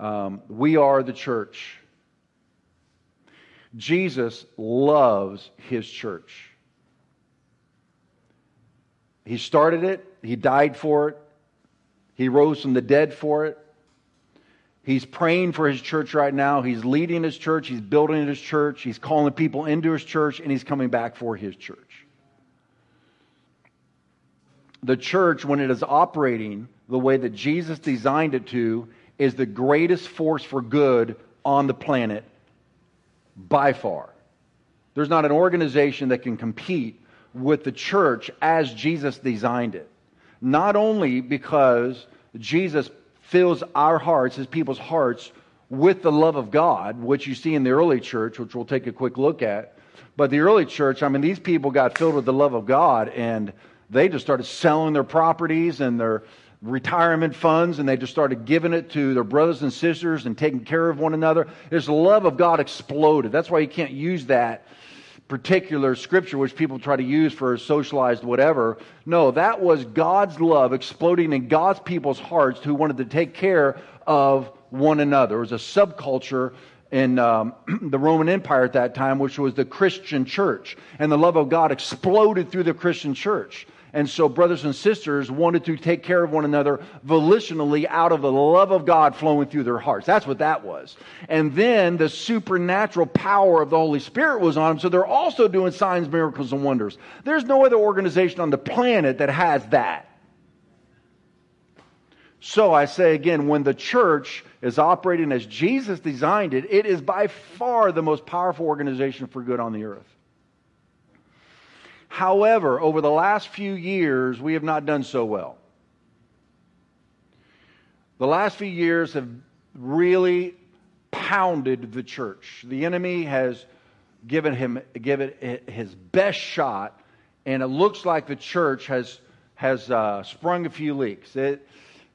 Um, we are the church. Jesus loves his church. He started it, he died for it, he rose from the dead for it. He's praying for his church right now. He's leading his church. He's building his church. He's calling people into his church, and he's coming back for his church. The church, when it is operating the way that Jesus designed it to, is the greatest force for good on the planet by far. There's not an organization that can compete with the church as Jesus designed it. Not only because Jesus fills our hearts, his people's hearts, with the love of God, which you see in the early church, which we'll take a quick look at. But the early church, I mean, these people got filled with the love of God and they just started selling their properties and their retirement funds and they just started giving it to their brothers and sisters and taking care of one another. This love of God exploded. That's why you can't use that particular scripture which people try to use for socialized whatever. No, that was God's love exploding in God's people's hearts who wanted to take care of one another. It was a subculture in um, the Roman Empire at that time, which was the Christian church. And the love of God exploded through the Christian church. And so, brothers and sisters wanted to take care of one another volitionally out of the love of God flowing through their hearts. That's what that was. And then the supernatural power of the Holy Spirit was on them. So they're also doing signs, miracles, and wonders. There's no other organization on the planet that has that. So I say again, when the church is operating as Jesus designed it, it is by far the most powerful organization for good on the earth. However, over the last few years, we have not done so well. The last few years have really pounded the church. The enemy has given him given his best shot, and it looks like the church has has uh, sprung a few leaks. It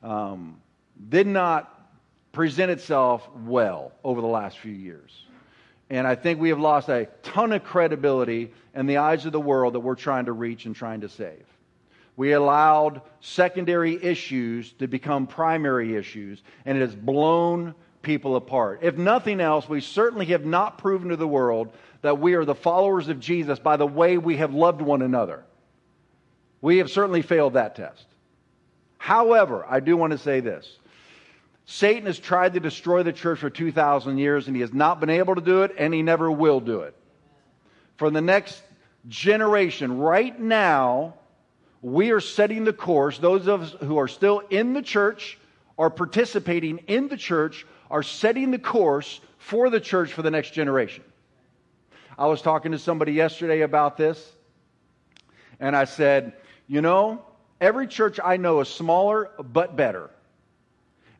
um, did not present itself well over the last few years. And I think we have lost a ton of credibility in the eyes of the world that we're trying to reach and trying to save. We allowed secondary issues to become primary issues, and it has blown people apart. If nothing else, we certainly have not proven to the world that we are the followers of Jesus by the way we have loved one another. We have certainly failed that test. However, I do want to say this Satan has tried to destroy the church for 2,000 years, and he has not been able to do it, and he never will do it. For the next generation, right now, we are setting the course. Those of us who are still in the church, are participating in the church, are setting the course for the church for the next generation. I was talking to somebody yesterday about this, and I said, You know, every church I know is smaller but better.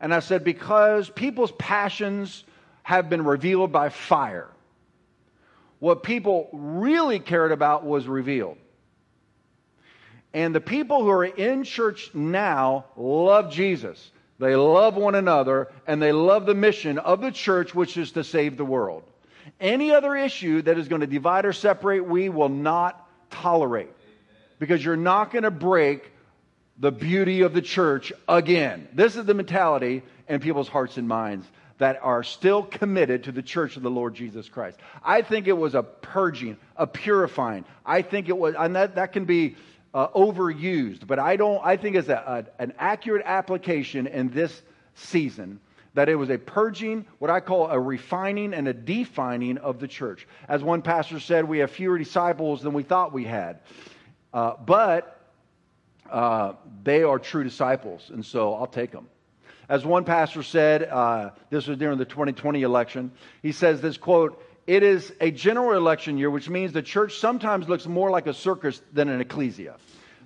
And I said, because people's passions have been revealed by fire. What people really cared about was revealed. And the people who are in church now love Jesus. They love one another and they love the mission of the church, which is to save the world. Any other issue that is going to divide or separate, we will not tolerate. Because you're not going to break the beauty of the church again. This is the mentality in people's hearts and minds that are still committed to the church of the Lord Jesus Christ. I think it was a purging, a purifying. I think it was, and that, that can be uh, overused, but I don't, I think it's a, a, an accurate application in this season that it was a purging, what I call a refining and a defining of the church. As one pastor said, we have fewer disciples than we thought we had. Uh, but uh, they are true disciples, and so I'll take them. As one pastor said, uh, this was during the 2020 election, he says this quote, it is a general election year, which means the church sometimes looks more like a circus than an ecclesia.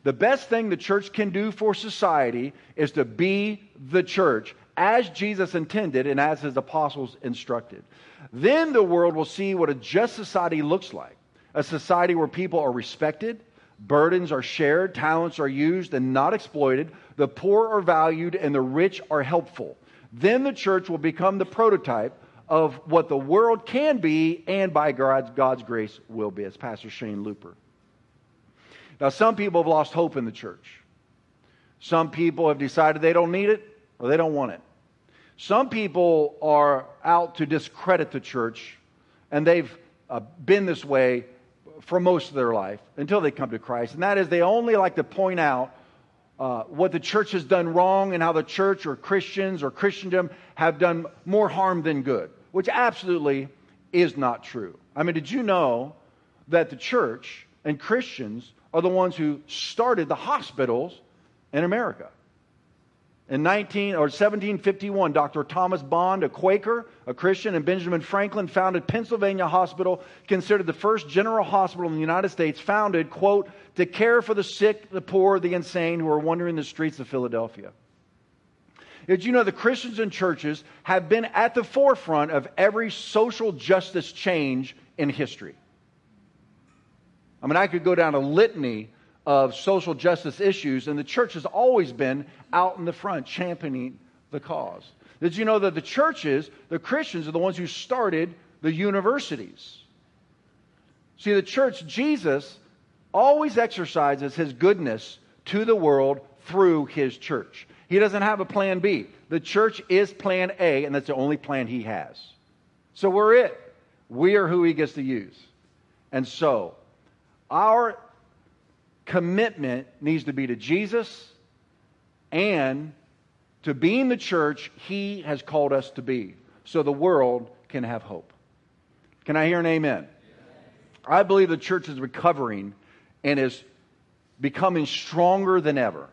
The best thing the church can do for society is to be the church as Jesus intended and as his apostles instructed. Then the world will see what a just society looks like a society where people are respected, Burdens are shared, talents are used and not exploited, the poor are valued, and the rich are helpful. Then the church will become the prototype of what the world can be and by God's, God's grace will be, as Pastor Shane Looper. Now, some people have lost hope in the church. Some people have decided they don't need it or they don't want it. Some people are out to discredit the church, and they've uh, been this way for most of their life until they come to Christ. And that is, they only like to point out uh, what the church has done wrong and how the church or Christians or Christendom have done more harm than good, which absolutely is not true. I mean, did you know that the church and Christians are the ones who started the hospitals in America? In 19 or 1751, Dr. Thomas Bond, a Quaker, a Christian, and Benjamin Franklin founded Pennsylvania Hospital, considered the first general hospital in the United States, founded, quote, to care for the sick, the poor, the insane who are wandering the streets of Philadelphia. Did you know the Christians and churches have been at the forefront of every social justice change in history? I mean, I could go down a litany of social justice issues, and the church has always been out in the front championing the cause. Did you know that the churches, the Christians, are the ones who started the universities? See, the church, Jesus, always exercises his goodness to the world through his church. He doesn't have a plan B. The church is plan A, and that's the only plan he has. So we're it. We are who he gets to use. And so, our commitment needs to be to Jesus and to being the church he has called us to be so the world can have hope. Can I hear an amen? I believe the church is recovering and is becoming stronger than ever.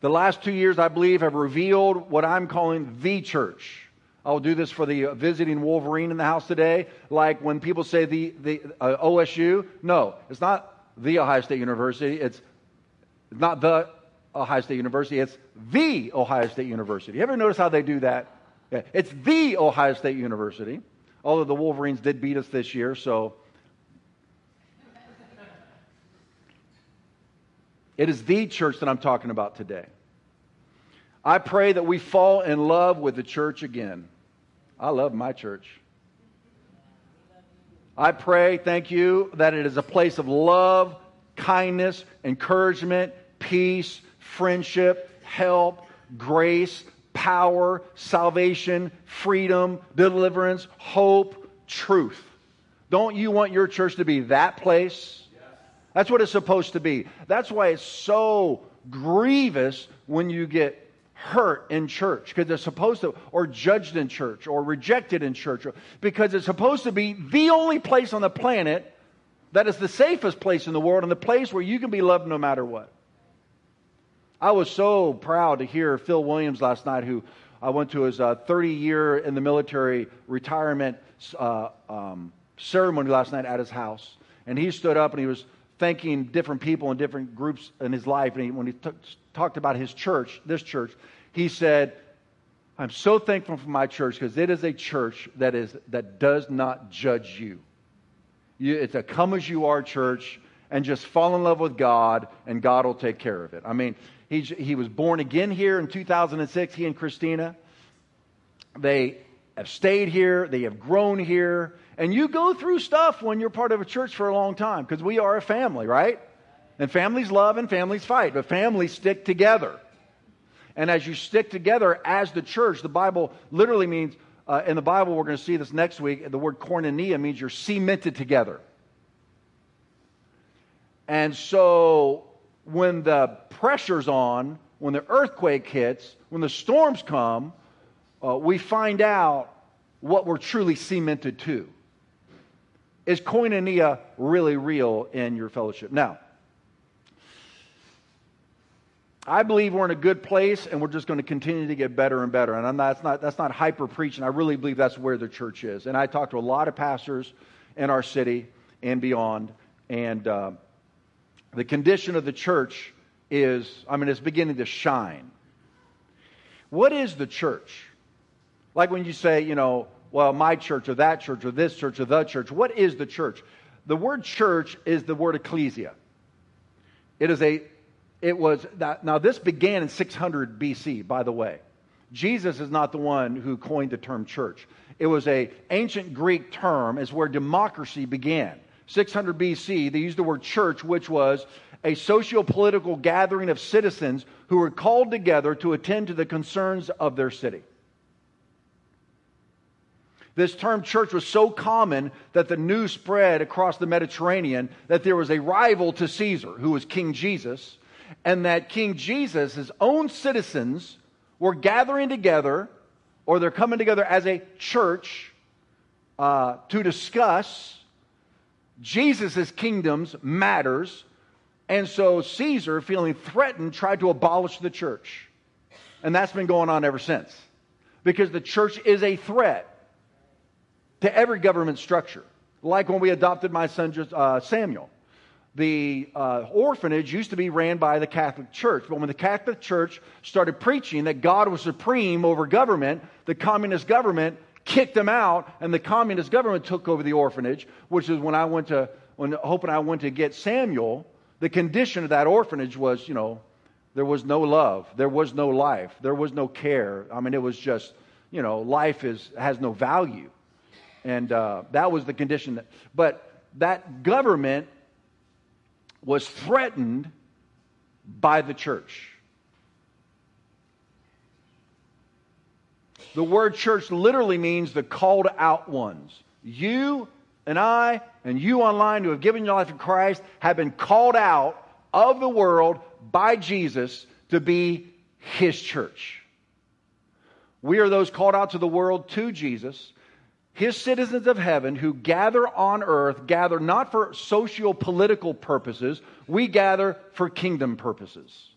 The last two years, I believe, have revealed what I'm calling the church. I will do this for the uh, visiting Wolverine in the house today. Like when people say the, the uh, OSU, no, it's not the Ohio State University. It's not the Ohio State University. It's the Ohio State University. You ever notice how they do that? Yeah, it's the Ohio State University. Although the Wolverines did beat us this year, so. It is the church that I'm talking about today. I pray that we fall in love with the church again. I love my church. I pray, thank you, that it is a place of love, kindness, encouragement, peace, friendship, help, grace, power, salvation, freedom, deliverance, hope, truth. Don't you want your church to be that place? That's what it's supposed to be. That's why it's so grievous when you get hurt in church because they're supposed to, or judged in church, or rejected in church, because it's supposed to be the only place on the planet that is the safest place in the world and the place where you can be loved no matter what. I was so proud to hear Phil Williams last night, who I went to his uh, 30 year in the military retirement uh, um, ceremony last night at his house. And he stood up and he was thanking different people and different groups in his life. And he, when he t- talked about his church, this church, he said, I'm so thankful for my church because it is a church that, is, that does not judge you. you. It's a come as you are church and just fall in love with God and God will take care of it. I mean, he, he was born again here in 2006, he and Christina. They have stayed here, they have grown here. And you go through stuff when you're part of a church for a long time because we are a family, right? And families love and families fight, but families stick together. And as you stick together as the church, the Bible literally means, uh, in the Bible, we're going to see this next week, the word koinonia means you're cemented together. And so when the pressure's on, when the earthquake hits, when the storms come, uh, we find out what we're truly cemented to. Is koinonia really real in your fellowship? Now, I believe we're in a good place and we're just going to continue to get better and better. And not, that's, not, that's not hyper preaching. I really believe that's where the church is. And I talk to a lot of pastors in our city and beyond. And uh, the condition of the church is, I mean, it's beginning to shine. What is the church? Like when you say, you know, well, my church or that church or this church or the church, what is the church? The word church is the word ecclesia. It is a it was that, now this began in 600 BC, by the way. Jesus is not the one who coined the term church. It was a ancient Greek term, is where democracy began. 600 BC, they used the word church, which was a socio political gathering of citizens who were called together to attend to the concerns of their city. This term church was so common that the news spread across the Mediterranean that there was a rival to Caesar, who was King Jesus, and that King Jesus, his own citizens, were gathering together, or they're coming together as a church uh, to discuss Jesus' kingdom's matters. And so Caesar, feeling threatened, tried to abolish the church. And that's been going on ever since. Because the church is a threat to every government structure. Like when we adopted my son uh, Samuel. The uh, orphanage used to be ran by the Catholic Church, but when the Catholic Church started preaching that God was supreme over government, the communist government kicked them out, and the communist government took over the orphanage, which is when I went to, when Hope and I went to get Samuel, the condition of that orphanage was, you know, there was no love, there was no life, there was no care. I mean, it was just, you know, life is, has no value. And uh, that was the condition. That, but that government was threatened by the church. The word church literally means the called out ones. You and I and you online who have given your life to Christ have been called out of the world by Jesus to be his church. We are those called out to the world to Jesus his citizens of heaven who gather on earth gather not for socio political purposes, we gather for kingdom purposes.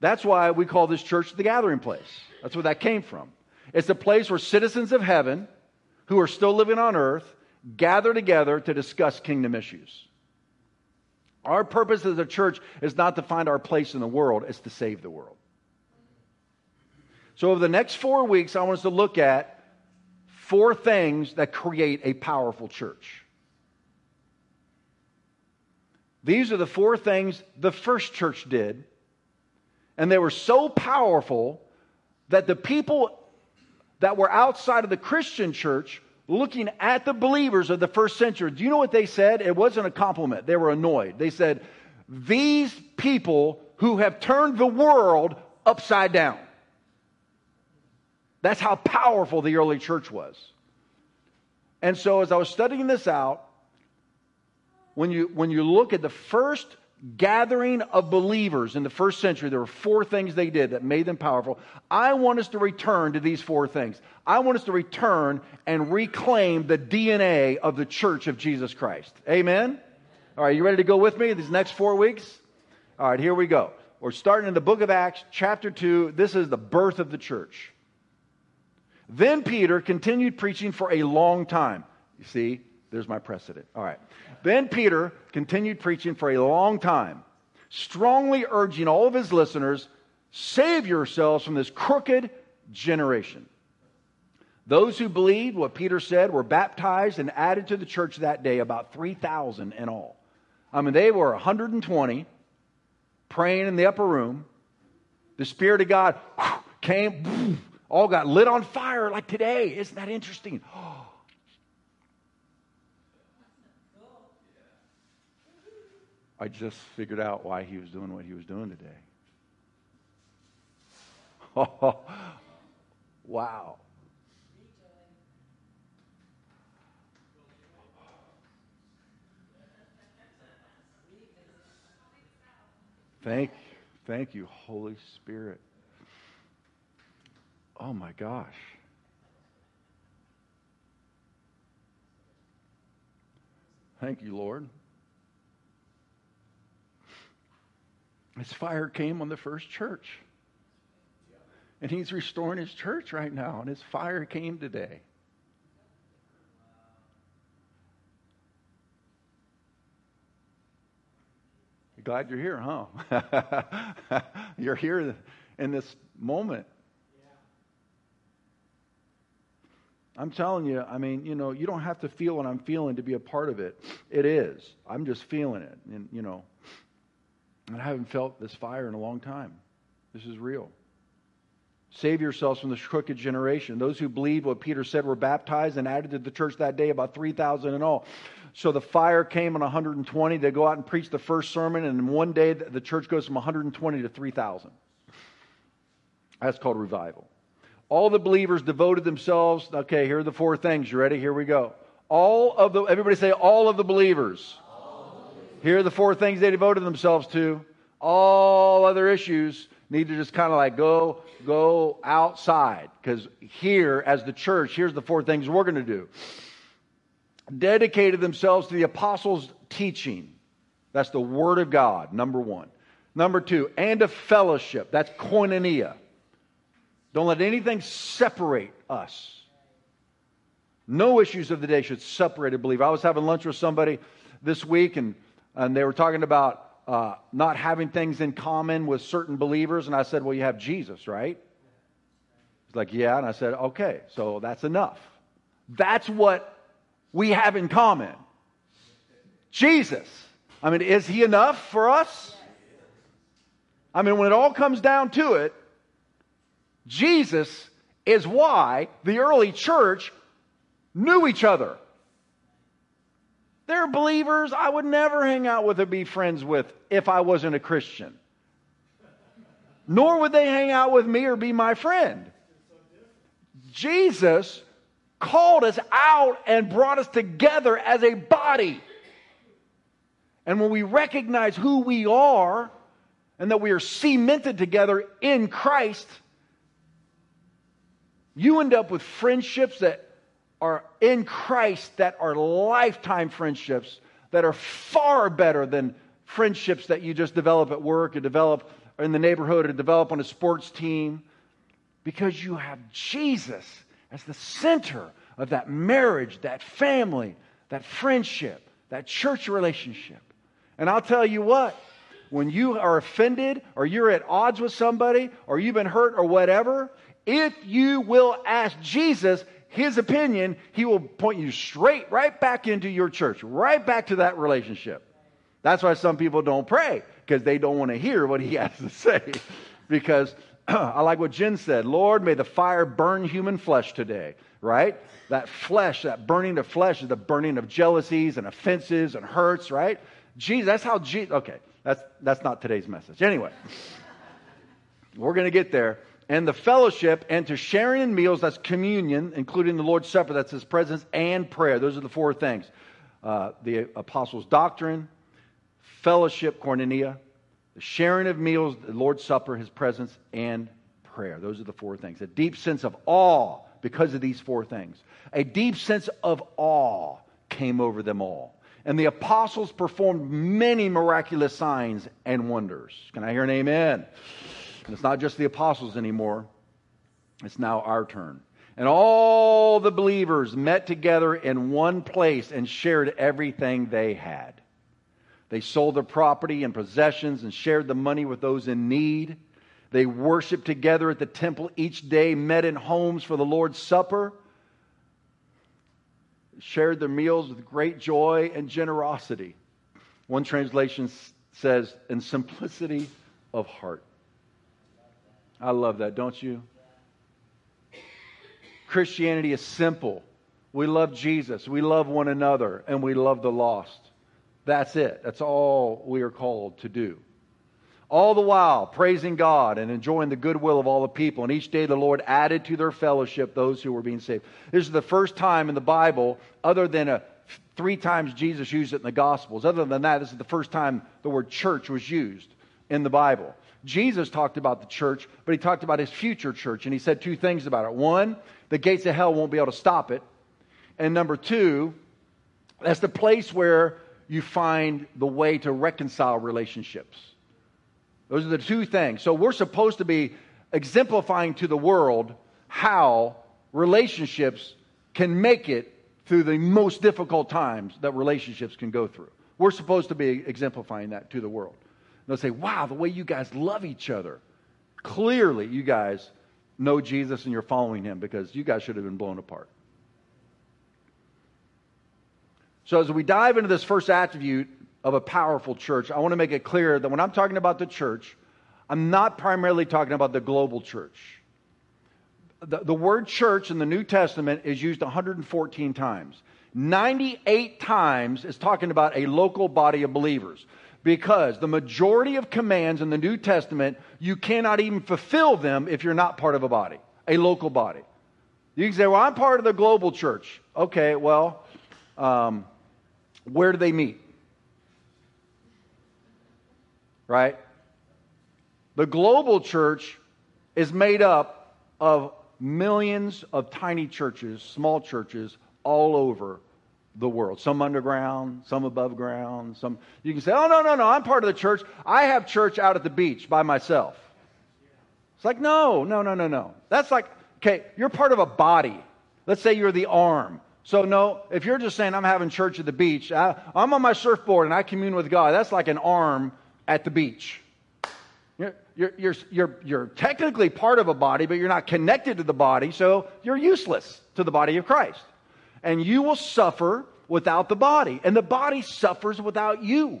That's why we call this church the gathering place. That's where that came from. It's a place where citizens of heaven who are still living on earth gather together to discuss kingdom issues. Our purpose as a church is not to find our place in the world, it's to save the world. So, over the next four weeks, I want us to look at four things that create a powerful church. These are the four things the first church did, and they were so powerful that the people that were outside of the Christian church looking at the believers of the first century, do you know what they said? It wasn't a compliment. They were annoyed. They said, These people who have turned the world upside down. That's how powerful the early church was. And so, as I was studying this out, when you, when you look at the first gathering of believers in the first century, there were four things they did that made them powerful. I want us to return to these four things. I want us to return and reclaim the DNA of the church of Jesus Christ. Amen? All right, you ready to go with me these next four weeks? All right, here we go. We're starting in the book of Acts, chapter 2. This is the birth of the church. Then Peter continued preaching for a long time. You see, there's my precedent. All right. Then Peter continued preaching for a long time, strongly urging all of his listeners save yourselves from this crooked generation. Those who believed what Peter said were baptized and added to the church that day, about 3,000 in all. I mean, they were 120 praying in the upper room. The Spirit of God came all got lit on fire like today. Isn't that interesting? I just figured out why he was doing what he was doing today. Oh, wow. Thank, thank you, Holy Spirit. Oh my gosh. Thank you, Lord. His fire came on the first church. And he's restoring his church right now, and his fire came today. You're glad you're here, huh? you're here in this moment. I'm telling you, I mean, you know, you don't have to feel what I'm feeling to be a part of it. It is. I'm just feeling it. And, you know, and I haven't felt this fire in a long time. This is real. Save yourselves from this crooked generation. Those who believed what Peter said were baptized and added to the church that day about 3,000 in all. So the fire came on 120. They go out and preach the first sermon, and in one day the church goes from 120 to 3,000. That's called revival. All the believers devoted themselves. Okay, here are the four things. You ready? Here we go. All of the, everybody say, all of the believers. Here are the four things they devoted themselves to. All other issues need to just kind of like go go outside because here as the church here's the four things we're going to do dedicated themselves to the apostles teaching that's the word of god number one number two and a fellowship that's koinonia don't let anything separate us no issues of the day should separate a believer i was having lunch with somebody this week and, and they were talking about uh, not having things in common with certain believers. And I said, Well, you have Jesus, right? He's like, Yeah. And I said, Okay, so that's enough. That's what we have in common. Jesus. I mean, is he enough for us? I mean, when it all comes down to it, Jesus is why the early church knew each other. They're believers I would never hang out with or be friends with if I wasn't a Christian. Nor would they hang out with me or be my friend. Jesus called us out and brought us together as a body. And when we recognize who we are and that we are cemented together in Christ, you end up with friendships that are in Christ that are lifetime friendships that are far better than friendships that you just develop at work or develop in the neighborhood or develop on a sports team because you have Jesus as the center of that marriage, that family, that friendship, that church relationship. And I'll tell you what, when you are offended or you're at odds with somebody or you've been hurt or whatever, if you will ask Jesus, his opinion, he will point you straight right back into your church, right back to that relationship. That's why some people don't pray, because they don't want to hear what he has to say. because I like what Jen said Lord, may the fire burn human flesh today, right? That flesh, that burning of flesh is the burning of jealousies and offenses and hurts, right? Jesus, that's how Jesus, okay, that's, that's not today's message. Anyway, we're going to get there and the fellowship and to sharing in meals, that's communion, including the Lord's Supper, that's his presence, and prayer. Those are the four things uh, the apostles' doctrine, fellowship, koinonia, the sharing of meals, the Lord's Supper, his presence, and prayer. Those are the four things. A deep sense of awe because of these four things. A deep sense of awe came over them all. And the apostles performed many miraculous signs and wonders. Can I hear an amen? It's not just the apostles anymore, it's now our turn. And all the believers met together in one place and shared everything they had. They sold their property and possessions and shared the money with those in need. They worshiped together at the temple each day, met in homes for the Lord's Supper, shared their meals with great joy and generosity. One translation says, in simplicity of heart. I love that, don't you? Christianity is simple. We love Jesus, we love one another, and we love the lost. That's it. That's all we are called to do. All the while praising God and enjoying the goodwill of all the people. And each day the Lord added to their fellowship those who were being saved. This is the first time in the Bible, other than a, three times Jesus used it in the Gospels. Other than that, this is the first time the word church was used in the Bible. Jesus talked about the church, but he talked about his future church, and he said two things about it. One, the gates of hell won't be able to stop it. And number two, that's the place where you find the way to reconcile relationships. Those are the two things. So we're supposed to be exemplifying to the world how relationships can make it through the most difficult times that relationships can go through. We're supposed to be exemplifying that to the world. They'll say, wow, the way you guys love each other. Clearly, you guys know Jesus and you're following him because you guys should have been blown apart. So, as we dive into this first attribute of a powerful church, I want to make it clear that when I'm talking about the church, I'm not primarily talking about the global church. the, the word church in the New Testament is used 114 times. 98 times is talking about a local body of believers because the majority of commands in the New Testament, you cannot even fulfill them if you're not part of a body, a local body. You can say, Well, I'm part of the global church. Okay, well, um, where do they meet? Right? The global church is made up of millions of tiny churches, small churches, all over the world. Some underground, some above ground, some you can say, "Oh no, no, no, I'm part of the church. I have church out at the beach by myself." It's like, "No, no, no, no, no." That's like, "Okay, you're part of a body. Let's say you're the arm. So no, if you're just saying I'm having church at the beach, I, I'm on my surfboard and I commune with God. That's like an arm at the beach. You're, you're, you're, you're, you're technically part of a body, but you're not connected to the body, so you're useless to the body of Christ and you will suffer without the body, and the body suffers without you.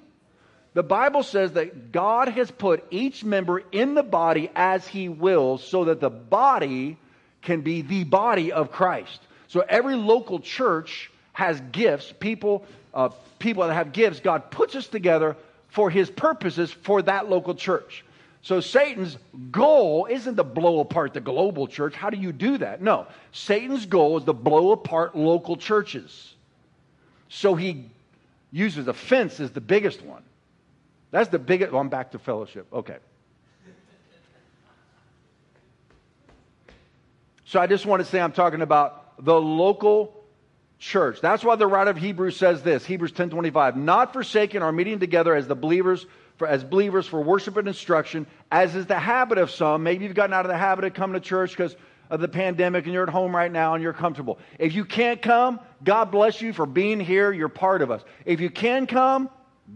The Bible says that God has put each member in the body as he wills so that the body can be the body of Christ. So every local church has gifts, people, uh, people that have gifts, God puts us together for his purposes for that local church. So Satan's goal isn't to blow apart the global church. How do you do that? No. Satan's goal is to blow apart local churches. So he uses offense as the biggest one. That's the biggest. Well, I'm back to fellowship. Okay. So I just want to say I'm talking about the local church. That's why the writer of Hebrews says this, Hebrews 10:25, not forsaking our meeting together as the believers for, as believers for worship and instruction, as is the habit of some. Maybe you've gotten out of the habit of coming to church because of the pandemic and you're at home right now and you're comfortable. If you can't come, God bless you for being here. You're part of us. If you can come,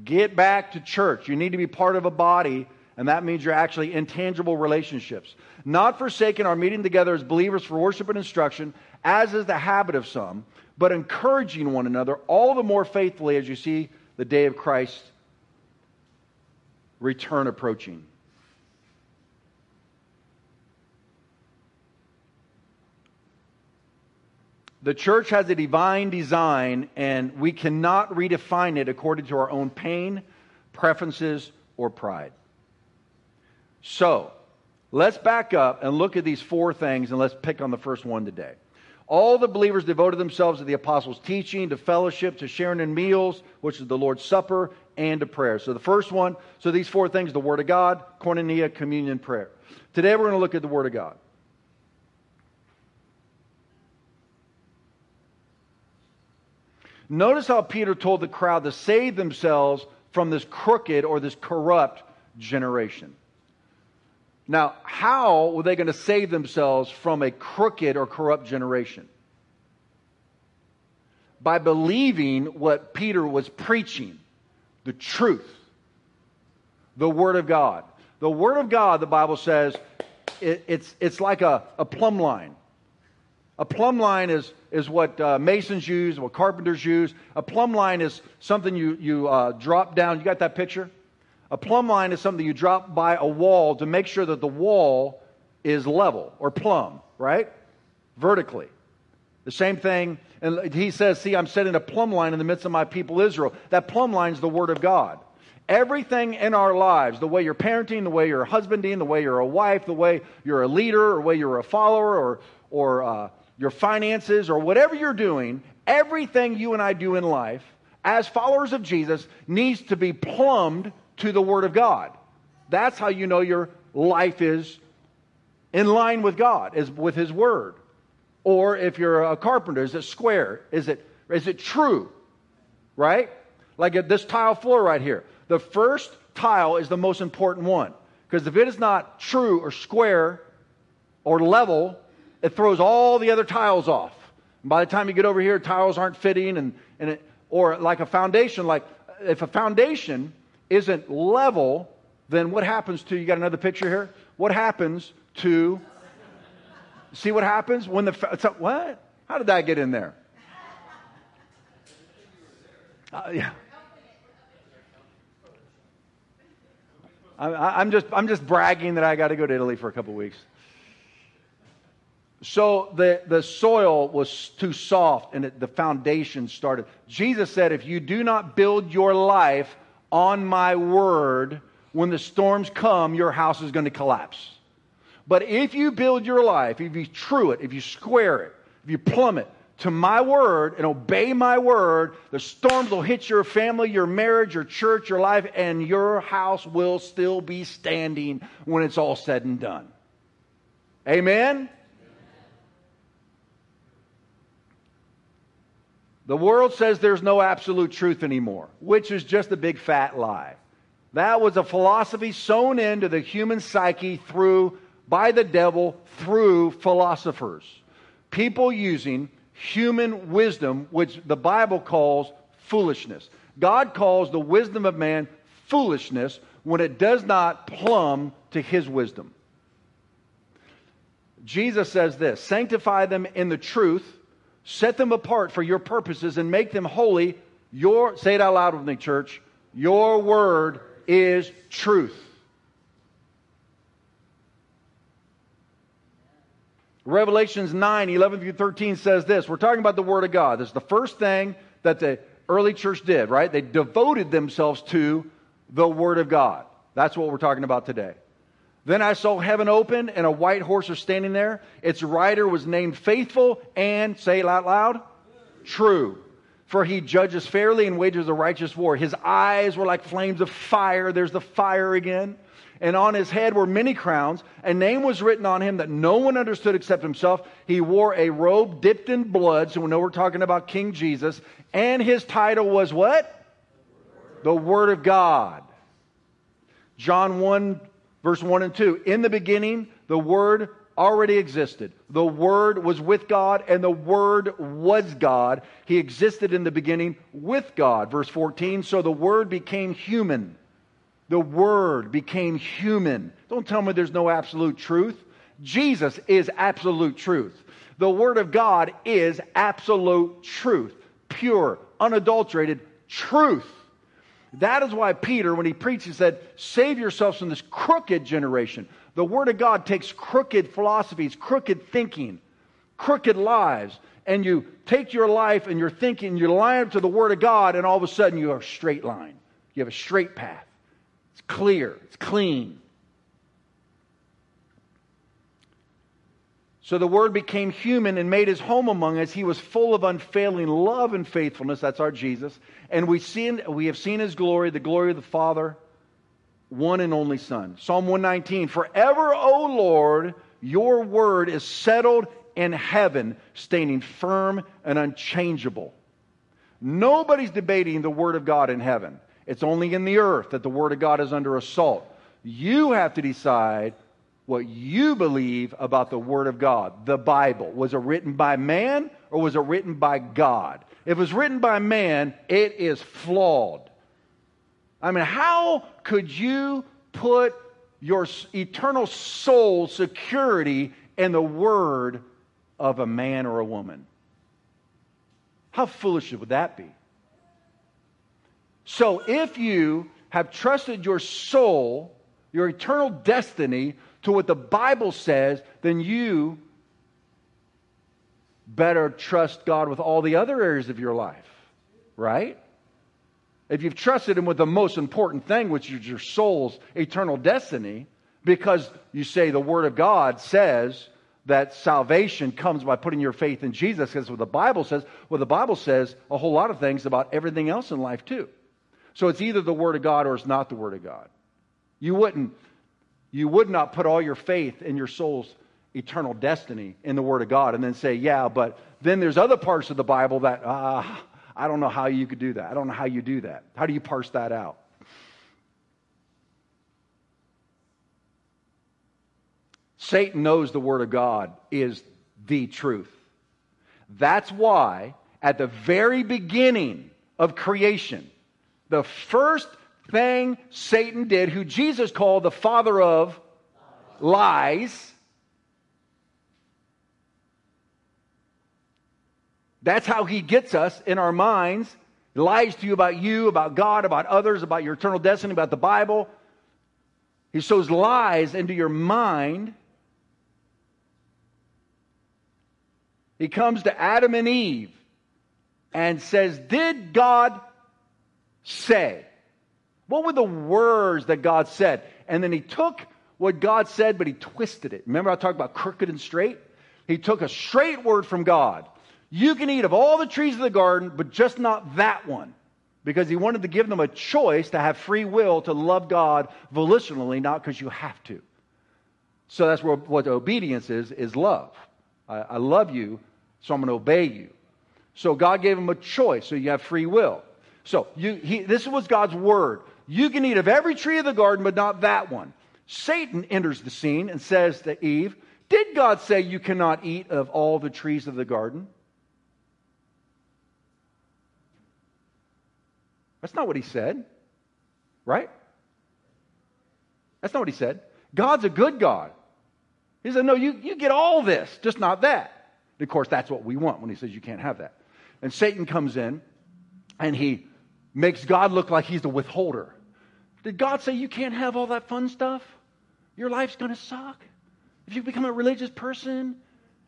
get back to church. You need to be part of a body, and that means you're actually in tangible relationships. Not forsaking our meeting together as believers for worship and instruction, as is the habit of some, but encouraging one another all the more faithfully as you see the day of Christ return approaching. The church has a divine design, and we cannot redefine it according to our own pain, preferences, or pride. So, let's back up and look at these four things, and let's pick on the first one today. All the believers devoted themselves to the apostles' teaching, to fellowship, to sharing in meals, which is the Lord's Supper, and to prayer. So the first one, so these four things the Word of God, koinonia, communion, prayer. Today we're going to look at the Word of God. Notice how Peter told the crowd to save themselves from this crooked or this corrupt generation. Now, how were they going to save themselves from a crooked or corrupt generation? By believing what Peter was preaching, the truth, the Word of God. The Word of God, the Bible says, it, it's, it's like a, a plumb line. A plumb line is, is what uh, masons use, what carpenters use. A plumb line is something you, you uh, drop down. You got that picture? A plumb line is something you drop by a wall to make sure that the wall is level or plumb, right? Vertically. The same thing, and he says, See, I'm setting a plumb line in the midst of my people Israel. That plumb line is the Word of God. Everything in our lives, the way you're parenting, the way you're husbanding, the way you're a wife, the way you're a leader, or the way you're a follower, or, or uh, your finances, or whatever you're doing, everything you and I do in life, as followers of Jesus, needs to be plumbed to the Word of God. That's how you know your life is in line with God, is with His Word. Or if you're a carpenter, is it square? Is it, is it true? Right? Like this tile floor right here. The first tile is the most important one. Because if it is not true or square or level, it throws all the other tiles off. And by the time you get over here, tiles aren't fitting, and, and it, or like a foundation, like if a foundation isn't level, then what happens to, you got another picture here? What happens to, see what happens when the, what? How did that get in there? Uh, yeah. I, am just, I'm just bragging that I got to go to Italy for a couple weeks. So the, the soil was too soft and it, the foundation started. Jesus said, If you do not build your life on my word, when the storms come, your house is going to collapse. But if you build your life, if you true it, if you square it, if you plumb it to my word and obey my word, the storms will hit your family, your marriage, your church, your life, and your house will still be standing when it's all said and done. Amen? The world says there's no absolute truth anymore, which is just a big fat lie. That was a philosophy sewn into the human psyche through by the devil through philosophers. People using human wisdom, which the Bible calls foolishness. God calls the wisdom of man foolishness when it does not plumb to his wisdom. Jesus says this sanctify them in the truth set them apart for your purposes and make them holy. Your, say it out loud with me, church. Your word is truth. Revelations 9, 11 through 13 says this. We're talking about the Word of God. This is the first thing that the early church did, right? They devoted themselves to the Word of God. That's what we're talking about today. Then I saw heaven open, and a white horse was standing there. Its rider was named Faithful and, say it out loud, true. For he judges fairly and wages a righteous war. His eyes were like flames of fire. There's the fire again. And on his head were many crowns. A name was written on him that no one understood except himself. He wore a robe dipped in blood. So we know we're talking about King Jesus. And his title was what? The Word of God. John 1 Verse 1 and 2 In the beginning, the Word already existed. The Word was with God, and the Word was God. He existed in the beginning with God. Verse 14 So the Word became human. The Word became human. Don't tell me there's no absolute truth. Jesus is absolute truth. The Word of God is absolute truth, pure, unadulterated truth. That is why Peter, when he preached, he said, Save yourselves from this crooked generation. The Word of God takes crooked philosophies, crooked thinking, crooked lives, and you take your life and your thinking, you line up to the Word of God, and all of a sudden you have a straight line. You have a straight path. It's clear, it's clean. So the Word became human and made his home among us. He was full of unfailing love and faithfulness. That's our Jesus. And we, seen, we have seen his glory, the glory of the Father, one and only Son. Psalm 119 Forever, O Lord, your word is settled in heaven, standing firm and unchangeable. Nobody's debating the Word of God in heaven. It's only in the earth that the Word of God is under assault. You have to decide what you believe about the Word of God, the Bible. Was it written by man or was it written by God? If it was written by man, it is flawed. I mean, how could you put your eternal soul security in the word of a man or a woman? How foolish would that be? So, if you have trusted your soul, your eternal destiny, to what the Bible says, then you better trust God with all the other areas of your life, right? If you've trusted Him with the most important thing, which is your soul's eternal destiny, because you say the Word of God says that salvation comes by putting your faith in Jesus, because what the Bible says, well, the Bible says a whole lot of things about everything else in life, too. So it's either the Word of God or it's not the Word of God. You wouldn't you would not put all your faith in your soul's eternal destiny in the Word of God and then say, yeah, but then there's other parts of the Bible that, uh, I don't know how you could do that. I don't know how you do that. How do you parse that out? Satan knows the Word of God is the truth. That's why, at the very beginning of creation, the first thing Satan did, who Jesus called the father of lies. That's how he gets us in our minds. He lies to you about you, about God, about others, about your eternal destiny, about the Bible. He sows lies into your mind. He comes to Adam and Eve and says, Did God say? What were the words that God said? And then he took what God said, but he twisted it. Remember, I talked about crooked and straight? He took a straight word from God. You can eat of all the trees of the garden, but just not that one. Because he wanted to give them a choice to have free will to love God volitionally, not because you have to. So that's where, what obedience is, is love. I, I love you, so I'm going to obey you. So God gave him a choice, so you have free will. So you, he, this was God's word. You can eat of every tree of the garden, but not that one. Satan enters the scene and says to Eve, Did God say you cannot eat of all the trees of the garden? That's not what he said, right? That's not what he said. God's a good God. He said, No, you, you get all this, just not that. And of course, that's what we want when he says you can't have that. And Satan comes in and he makes God look like he's the withholder. Did God say you can't have all that fun stuff? Your life's going to suck. If you become a religious person,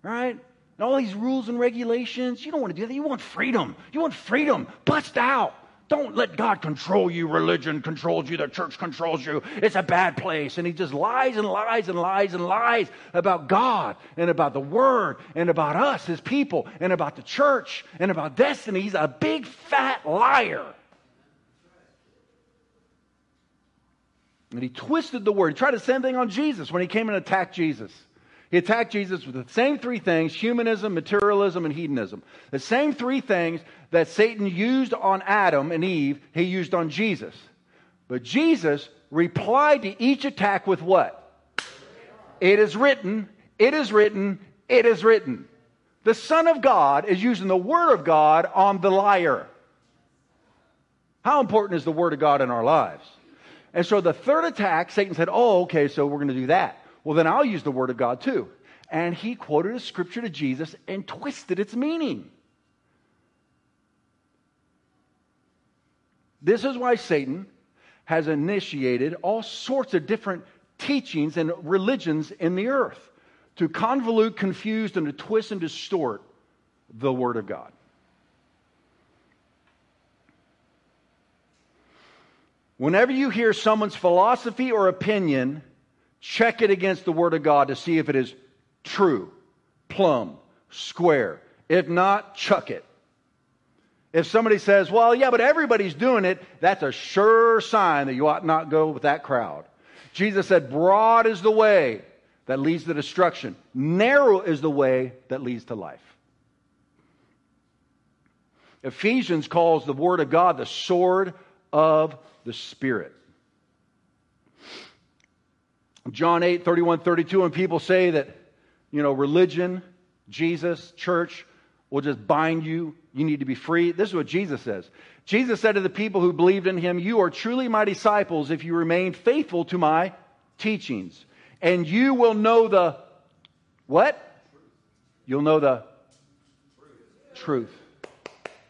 right? And all these rules and regulations, you don't want to do that. You want freedom. You want freedom. Bust out. Don't let God control you. Religion controls you. The church controls you. It's a bad place. And he just lies and lies and lies and lies about God and about the Word and about us as people and about the church and about destiny. He's a big fat liar. And he twisted the word. He tried the same thing on Jesus when he came and attacked Jesus. He attacked Jesus with the same three things humanism, materialism, and hedonism. The same three things that Satan used on Adam and Eve, he used on Jesus. But Jesus replied to each attack with what? It is written, it is written, it is written. The Son of God is using the Word of God on the liar. How important is the Word of God in our lives? And so the third attack, Satan said, Oh, okay, so we're going to do that. Well, then I'll use the Word of God too. And he quoted a scripture to Jesus and twisted its meaning. This is why Satan has initiated all sorts of different teachings and religions in the earth to convolute, confuse, and to twist and distort the Word of God. Whenever you hear someone's philosophy or opinion, check it against the Word of God to see if it is true, plumb, square. If not, chuck it. If somebody says, well, yeah, but everybody's doing it, that's a sure sign that you ought not go with that crowd. Jesus said, broad is the way that leads to destruction, narrow is the way that leads to life. Ephesians calls the Word of God the sword of the Spirit. John 8, 31, 32, and people say that, you know, religion, Jesus, church will just bind you. You need to be free. This is what Jesus says. Jesus said to the people who believed in him, You are truly my disciples if you remain faithful to my teachings. And you will know the what? You'll know the truth.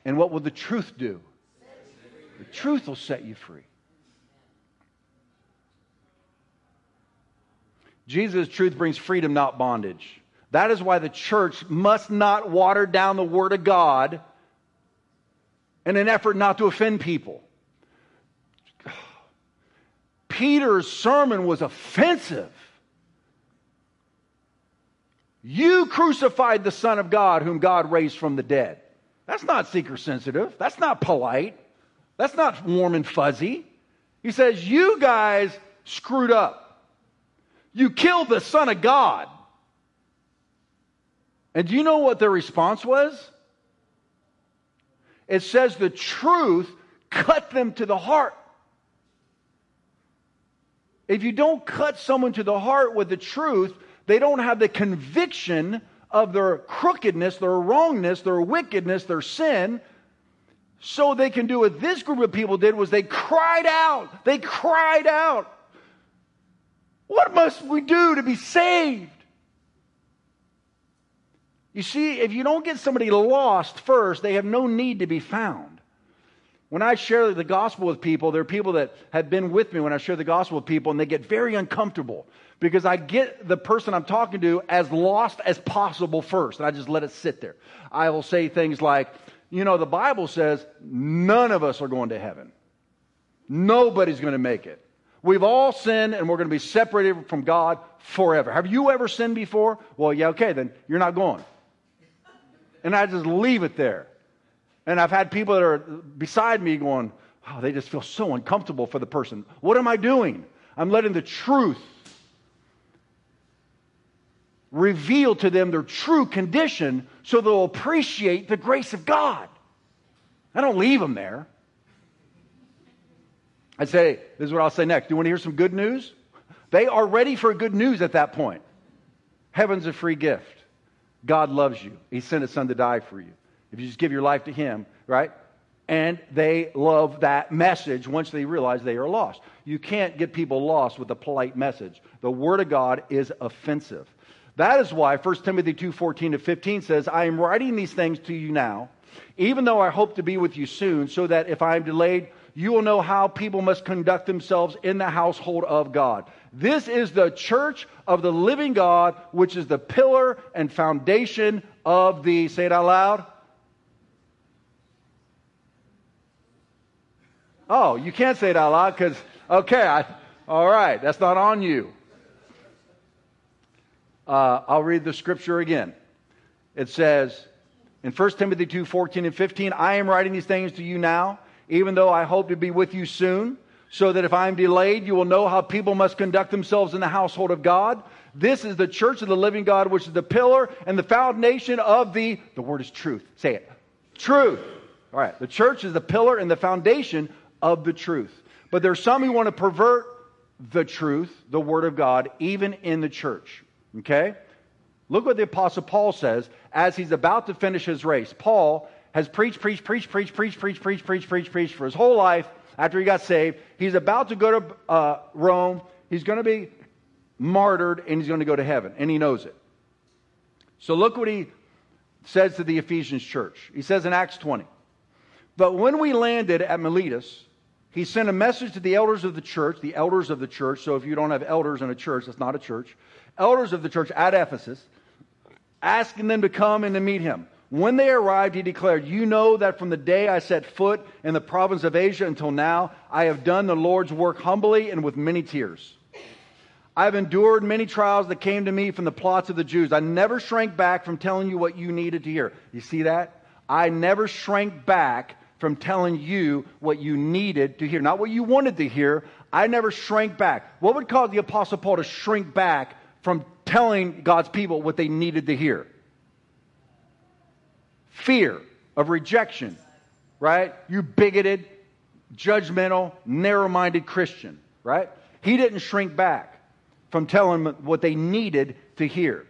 And what will the truth do? The truth will set you free. Jesus' truth brings freedom, not bondage. That is why the church must not water down the Word of God in an effort not to offend people. Peter's sermon was offensive. You crucified the Son of God, whom God raised from the dead. That's not seeker sensitive. That's not polite. That's not warm and fuzzy. He says, You guys screwed up. You killed the Son of God. And do you know what their response was? It says the truth cut them to the heart. If you don't cut someone to the heart with the truth, they don't have the conviction of their crookedness, their wrongness, their wickedness, their sin, so they can do what this group of people did was they cried out. They cried out. What must we do to be saved? You see, if you don't get somebody lost first, they have no need to be found. When I share the gospel with people, there are people that have been with me when I share the gospel with people, and they get very uncomfortable because I get the person I'm talking to as lost as possible first, and I just let it sit there. I will say things like, you know, the Bible says none of us are going to heaven. Nobody's going to make it. We've all sinned and we're going to be separated from God forever. Have you ever sinned before? Well, yeah, okay, then you're not going. And I just leave it there. And I've had people that are beside me going, oh, they just feel so uncomfortable for the person. What am I doing? I'm letting the truth reveal to them their true condition so they'll appreciate the grace of God. I don't leave them there. I say, this is what I'll say next. Do you want to hear some good news? They are ready for good news at that point. Heaven's a free gift. God loves you. He sent his son to die for you. If you just give your life to him, right? And they love that message once they realize they are lost. You can't get people lost with a polite message. The word of God is offensive. That is why 1 Timothy 2 14 to 15 says, I am writing these things to you now, even though I hope to be with you soon, so that if I am delayed, you will know how people must conduct themselves in the household of God. This is the church of the living God, which is the pillar and foundation of the, say it out loud. Oh, you can't say it out loud because, okay, I, all right, that's not on you. Uh, I'll read the scripture again. It says in 1 Timothy 2 14 and 15, I am writing these things to you now, even though I hope to be with you soon, so that if I am delayed, you will know how people must conduct themselves in the household of God. This is the church of the living God, which is the pillar and the foundation of the, the word is truth. Say it. Truth. All right. The church is the pillar and the foundation of the truth. But there's some who want to pervert the truth, the word of God, even in the church. Okay? Look what the Apostle Paul says as he's about to finish his race. Paul has preached, preached, preached, preached, preached, preached, preached, preached, preached, preached for his whole life after he got saved. He's about to go to uh, Rome. He's going to be martyred and he's going to go to heaven, and he knows it. So look what he says to the Ephesians church. He says in Acts 20, But when we landed at Miletus, he sent a message to the elders of the church, the elders of the church. So if you don't have elders in a church, that's not a church elders of the church at Ephesus, asking them to come and to meet him. When they arrived, he declared, You know that from the day I set foot in the province of Asia until now, I have done the Lord's work humbly and with many tears. I have endured many trials that came to me from the plots of the Jews. I never shrank back from telling you what you needed to hear. You see that? I never shrank back from telling you what you needed to hear. Not what you wanted to hear. I never shrank back. What would cause the Apostle Paul to shrink back from telling God's people what they needed to hear. Fear of rejection, right? You bigoted, judgmental, narrow minded Christian, right? He didn't shrink back from telling them what they needed to hear.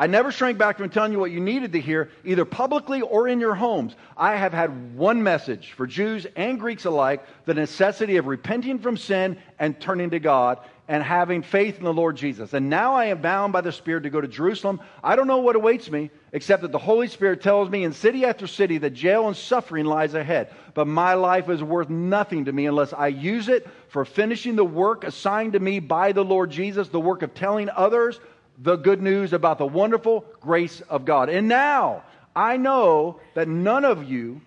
I never shrank back from telling you what you needed to hear, either publicly or in your homes. I have had one message for Jews and Greeks alike the necessity of repenting from sin and turning to God and having faith in the Lord Jesus. And now I am bound by the Spirit to go to Jerusalem. I don't know what awaits me, except that the Holy Spirit tells me in city after city that jail and suffering lies ahead. But my life is worth nothing to me unless I use it for finishing the work assigned to me by the Lord Jesus, the work of telling others the good news about the wonderful grace of God. And now I know that none of you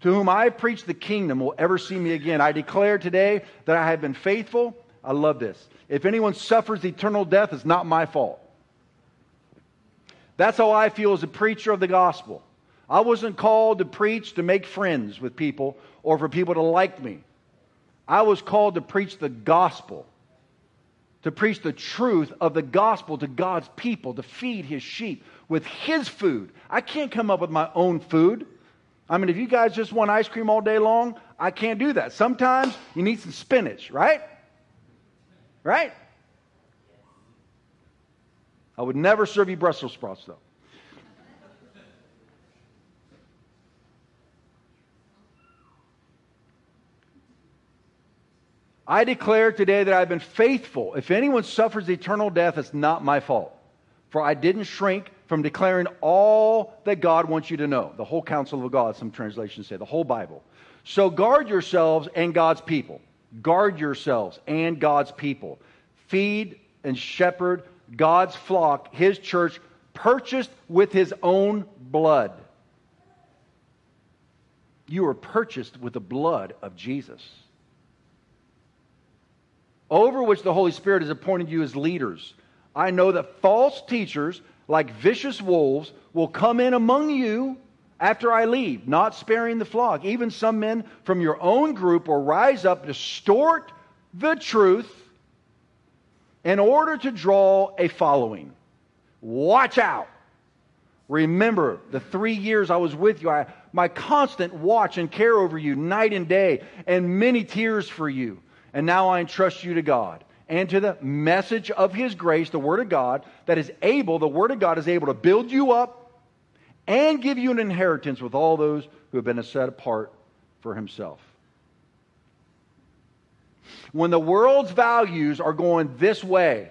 to whom I preach the kingdom will ever see me again. I declare today that I have been faithful. I love this if anyone suffers eternal death, it's not my fault. That's how I feel as a preacher of the gospel. I wasn't called to preach to make friends with people or for people to like me. I was called to preach the gospel, to preach the truth of the gospel to God's people, to feed his sheep with his food. I can't come up with my own food. I mean, if you guys just want ice cream all day long, I can't do that. Sometimes you need some spinach, right? Right? I would never serve you Brussels sprouts, though. I declare today that I've been faithful. If anyone suffers eternal death, it's not my fault. For I didn't shrink from declaring all that God wants you to know. The whole counsel of God, some translations say, the whole Bible. So guard yourselves and God's people guard yourselves and God's people. Feed and shepherd God's flock, his church, purchased with his own blood. You are purchased with the blood of Jesus, over which the Holy Spirit has appointed you as leaders. I know that false teachers, like vicious wolves, will come in among you after I leave, not sparing the flock. Even some men from your own group will rise up, distort the truth in order to draw a following. Watch out. Remember the three years I was with you, I, my constant watch and care over you night and day, and many tears for you. And now I entrust you to God and to the message of His grace, the Word of God, that is able, the Word of God is able to build you up and give you an inheritance with all those who have been set apart for Himself. When the world's values are going this way,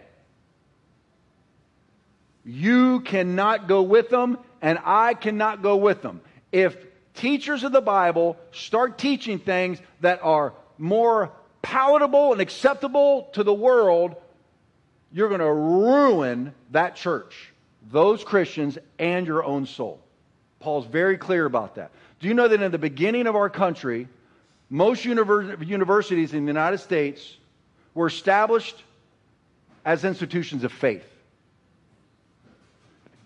you cannot go with them, and I cannot go with them. If teachers of the Bible start teaching things that are more palatable and acceptable to the world, you're going to ruin that church, those Christians, and your own soul. Paul's very clear about that. Do you know that in the beginning of our country, most universities in the United States were established as institutions of faith?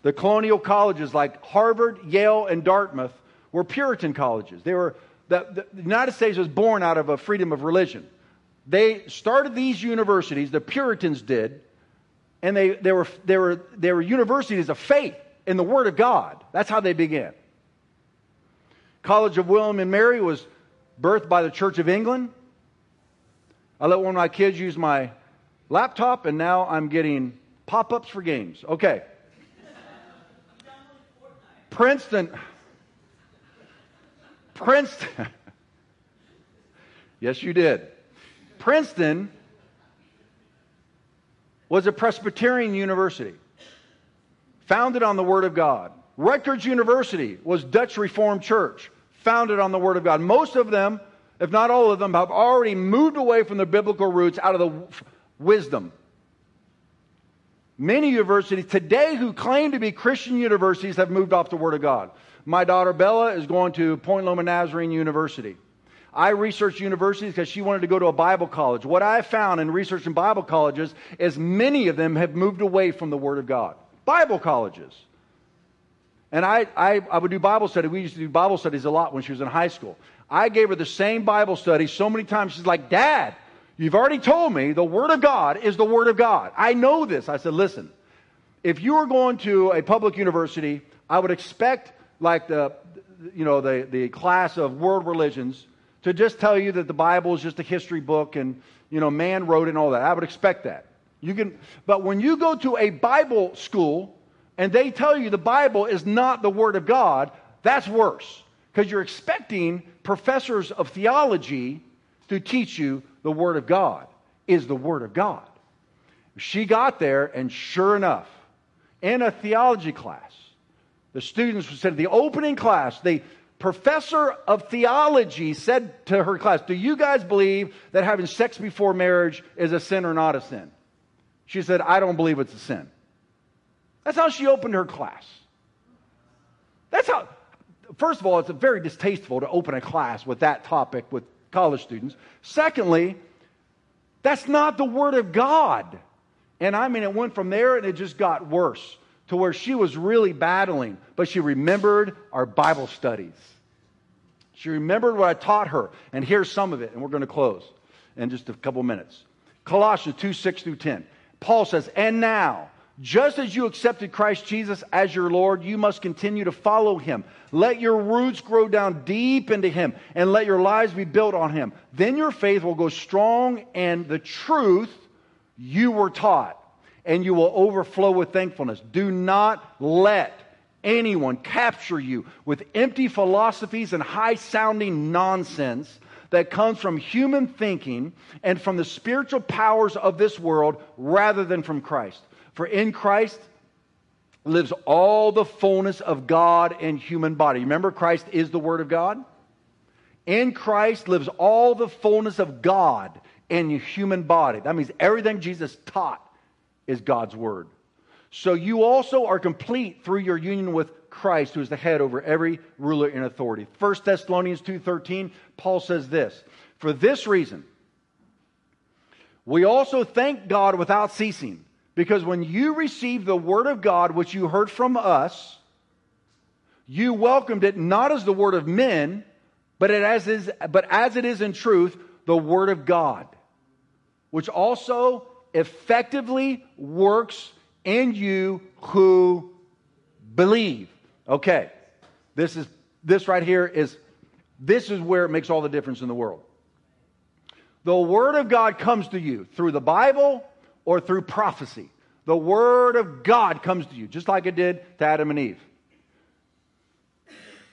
The colonial colleges like Harvard, Yale, and Dartmouth were Puritan colleges. They were, the, the United States was born out of a freedom of religion. They started these universities, the Puritans did, and they, they, were, they, were, they were universities of faith in the Word of God. That's how they began. College of William and Mary was birthed by the Church of England. I let one of my kids use my laptop, and now I'm getting pop ups for games. Okay. Princeton. Princeton. yes, you did. Princeton was a Presbyterian university founded on the Word of God. Rutgers University was Dutch Reformed Church founded on the Word of God. Most of them, if not all of them, have already moved away from their biblical roots out of the wisdom Many universities today who claim to be Christian universities have moved off the Word of God. My daughter Bella is going to Point Loma Nazarene University. I researched universities because she wanted to go to a Bible college. What I found in researching Bible colleges is many of them have moved away from the Word of God. Bible colleges. And I, I, I would do Bible study. We used to do Bible studies a lot when she was in high school. I gave her the same Bible study so many times. She's like, Dad, You've already told me the Word of God is the Word of God. I know this. I said, listen, if you were going to a public university, I would expect, like the, you know, the, the class of world religions, to just tell you that the Bible is just a history book and, you know, man wrote it and all that. I would expect that. You can, but when you go to a Bible school and they tell you the Bible is not the Word of God, that's worse because you're expecting professors of theology to teach you the Word of God is the Word of God. She got there, and sure enough, in a theology class, the students said, the opening class, the professor of theology said to her class, Do you guys believe that having sex before marriage is a sin or not a sin? She said, I don't believe it's a sin. That's how she opened her class. That's how, first of all, it's very distasteful to open a class with that topic with college students. Secondly, that's not the Word of God. And I mean, it went from there and it just got worse to where she was really battling, but she remembered our Bible studies. She remembered what I taught her. And here's some of it, and we're going to close in just a couple minutes. Colossians 2 6 through 10. Paul says, And now, just as you accepted Christ Jesus as your Lord, you must continue to follow him. Let your roots grow down deep into him and let your lives be built on him. Then your faith will go strong and the truth you were taught, and you will overflow with thankfulness. Do not let anyone capture you with empty philosophies and high sounding nonsense that comes from human thinking and from the spiritual powers of this world rather than from Christ. For in Christ lives all the fullness of God in human body. Remember, Christ is the Word of God? In Christ lives all the fullness of God in human body. That means everything Jesus taught is God's word. So you also are complete through your union with Christ, who is the head over every ruler in authority. 1 Thessalonians 2:13, Paul says this, "For this reason, we also thank God without ceasing, because when you received the word of God which you heard from us, you welcomed it not as the word of men, but, as, is, but as it is in truth, the word of God, which also effectively works in you who believe. Okay. This is this right here is this is where it makes all the difference in the world. The word of God comes to you through the Bible or through prophecy. The word of God comes to you just like it did to Adam and Eve.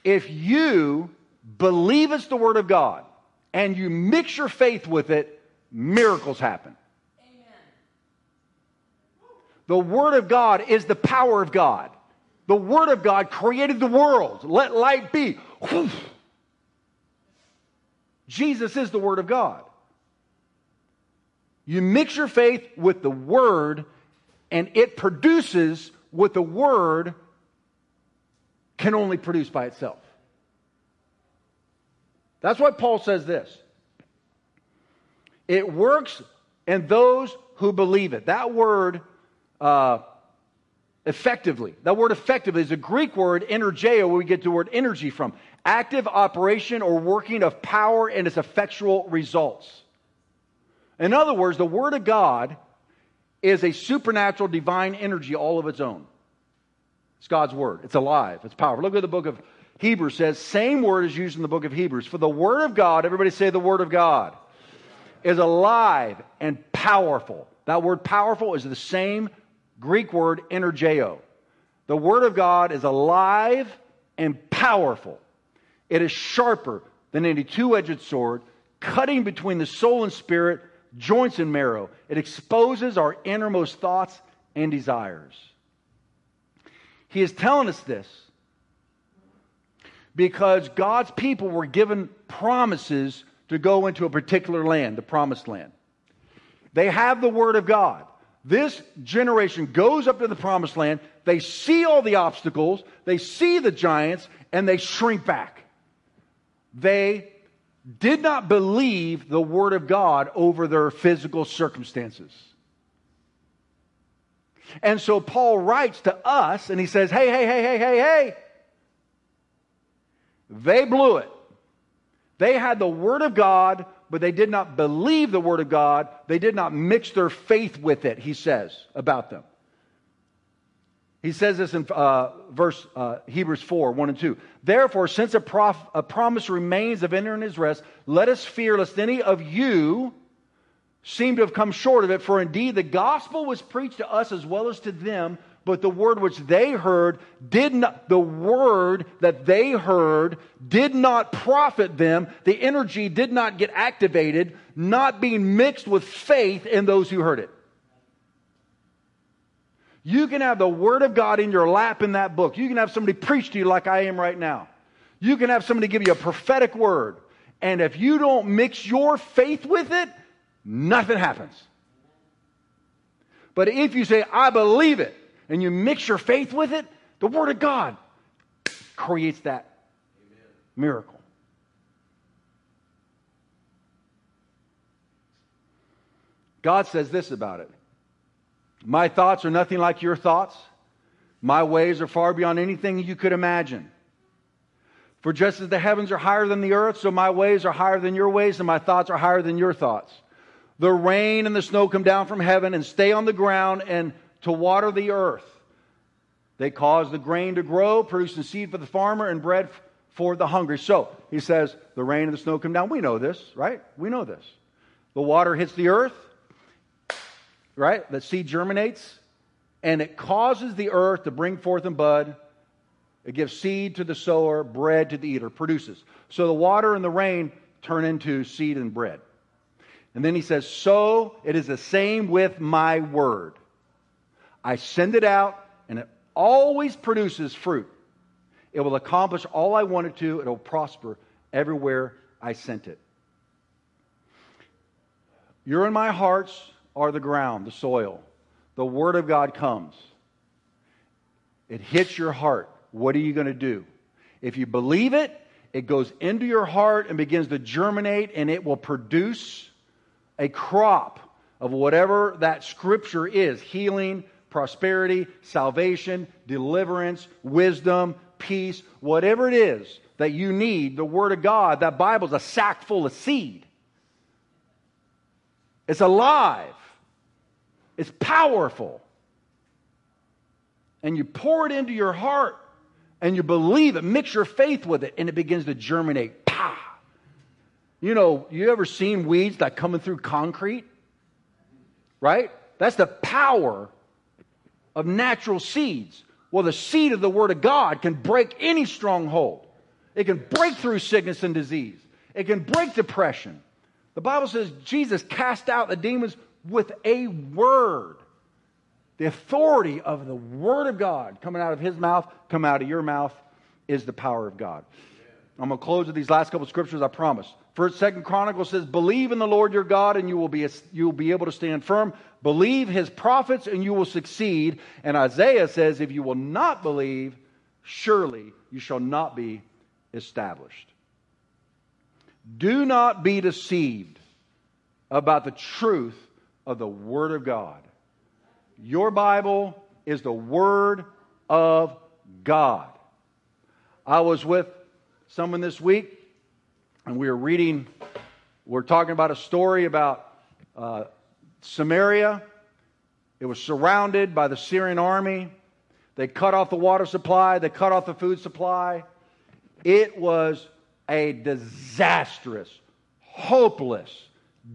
If you believe it's the word of God and you mix your faith with it, miracles happen. The Word of God is the power of God. The Word of God created the world. Let light be. Jesus is the Word of God. You mix your faith with the Word, and it produces what the Word can only produce by itself. That's why Paul says this. It works in those who believe it. That word uh, effectively. That word effectively is a Greek word, energeo, where we get the word energy from. Active operation or working of power and its effectual results. In other words, the Word of God is a supernatural divine energy all of its own. It's God's Word. It's alive. It's powerful. Look at the book of Hebrews says, same word is used in the book of Hebrews. For the Word of God, everybody say the Word of God, is alive and powerful. That word powerful is the same Greek word energeo. The Word of God is alive and powerful. It is sharper than any two edged sword, cutting between the soul and spirit, joints and marrow. It exposes our innermost thoughts and desires. He is telling us this because God's people were given promises to go into a particular land, the promised land. They have the Word of God. This generation goes up to the promised land. They see all the obstacles, they see the giants, and they shrink back. They did not believe the word of God over their physical circumstances. And so Paul writes to us and he says, Hey, hey, hey, hey, hey, hey. They blew it. They had the word of God but they did not believe the word of God. They did not mix their faith with it, he says about them. He says this in uh, verse uh, Hebrews 4 1 and 2. Therefore, since a, prof, a promise remains of entering his rest, let us fear lest any of you seem to have come short of it. For indeed, the gospel was preached to us as well as to them but the word which they heard did not, the word that they heard did not profit them. The energy did not get activated, not being mixed with faith in those who heard it. You can have the word of God in your lap in that book. You can have somebody preach to you like I am right now. You can have somebody give you a prophetic word. And if you don't mix your faith with it, nothing happens. But if you say, I believe it, and you mix your faith with it, the Word of God creates that Amen. miracle. God says this about it My thoughts are nothing like your thoughts, my ways are far beyond anything you could imagine. For just as the heavens are higher than the earth, so my ways are higher than your ways, and my thoughts are higher than your thoughts. The rain and the snow come down from heaven and stay on the ground and to water the earth. They cause the grain to grow, producing seed for the farmer and bread for the hungry. So he says, the rain and the snow come down. We know this, right? We know this. The water hits the earth, right? The seed germinates, and it causes the earth to bring forth and bud. It gives seed to the sower, bread to the eater, produces. So the water and the rain turn into seed and bread. And then he says, So it is the same with my word. I send it out, and it always produces fruit. It will accomplish all I want it to, it will prosper everywhere I sent it. You're in my hearts are the ground, the soil. the Word of God comes, it hits your heart. What are you going to do? If you believe it, it goes into your heart and begins to germinate, and it will produce a crop of whatever that scripture is healing, prosperity, salvation, deliverance, wisdom, peace, whatever it is that you need, the Word of God, that Bible's a sack full of seed. It's alive, it's powerful. And you pour it into your heart and you believe it, mix your faith with it, and it begins to germinate. Pah! You know, you ever seen weeds like coming through concrete? Right? That's the power of natural seeds. Well, the seed of the Word of God can break any stronghold. It can break through sickness and disease. It can break depression. The Bible says Jesus cast out the demons with a word. The authority of the Word of God coming out of His mouth, come out of your mouth, is the power of God. I'm going to close with these last couple scriptures, I promise. First, Second Chronicles says, "Believe in the Lord your God, and you will be you will be able to stand firm. Believe His prophets, and you will succeed." And Isaiah says, "If you will not believe, surely you shall not be established." Do not be deceived about the truth of the Word of God. Your Bible is the Word of God. I was with someone this week, and we were reading, we're talking about a story about uh, Samaria. It was surrounded by the Syrian army. They cut off the water supply, they cut off the food supply. It was a disastrous, hopeless,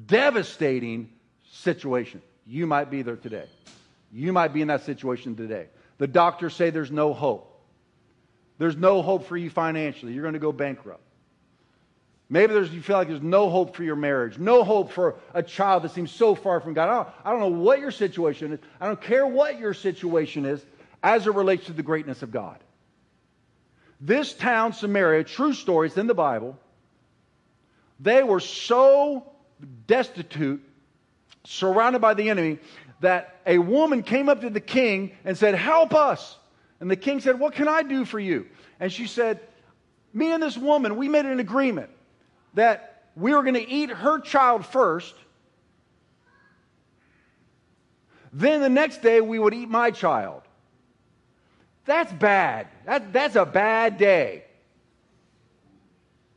devastating situation. You might be there today. You might be in that situation today. The doctors say there's no hope. There's no hope for you financially. You're going to go bankrupt. Maybe there's, you feel like there's no hope for your marriage, no hope for a child that seems so far from God. I don't, I don't know what your situation is. I don't care what your situation is as it relates to the greatness of God. This town, Samaria, true story, it's in the Bible. They were so destitute, surrounded by the enemy, that a woman came up to the king and said, Help us. And the king said, What can I do for you? And she said, Me and this woman, we made an agreement that we were going to eat her child first. Then the next day we would eat my child. That's bad. That, that's a bad day.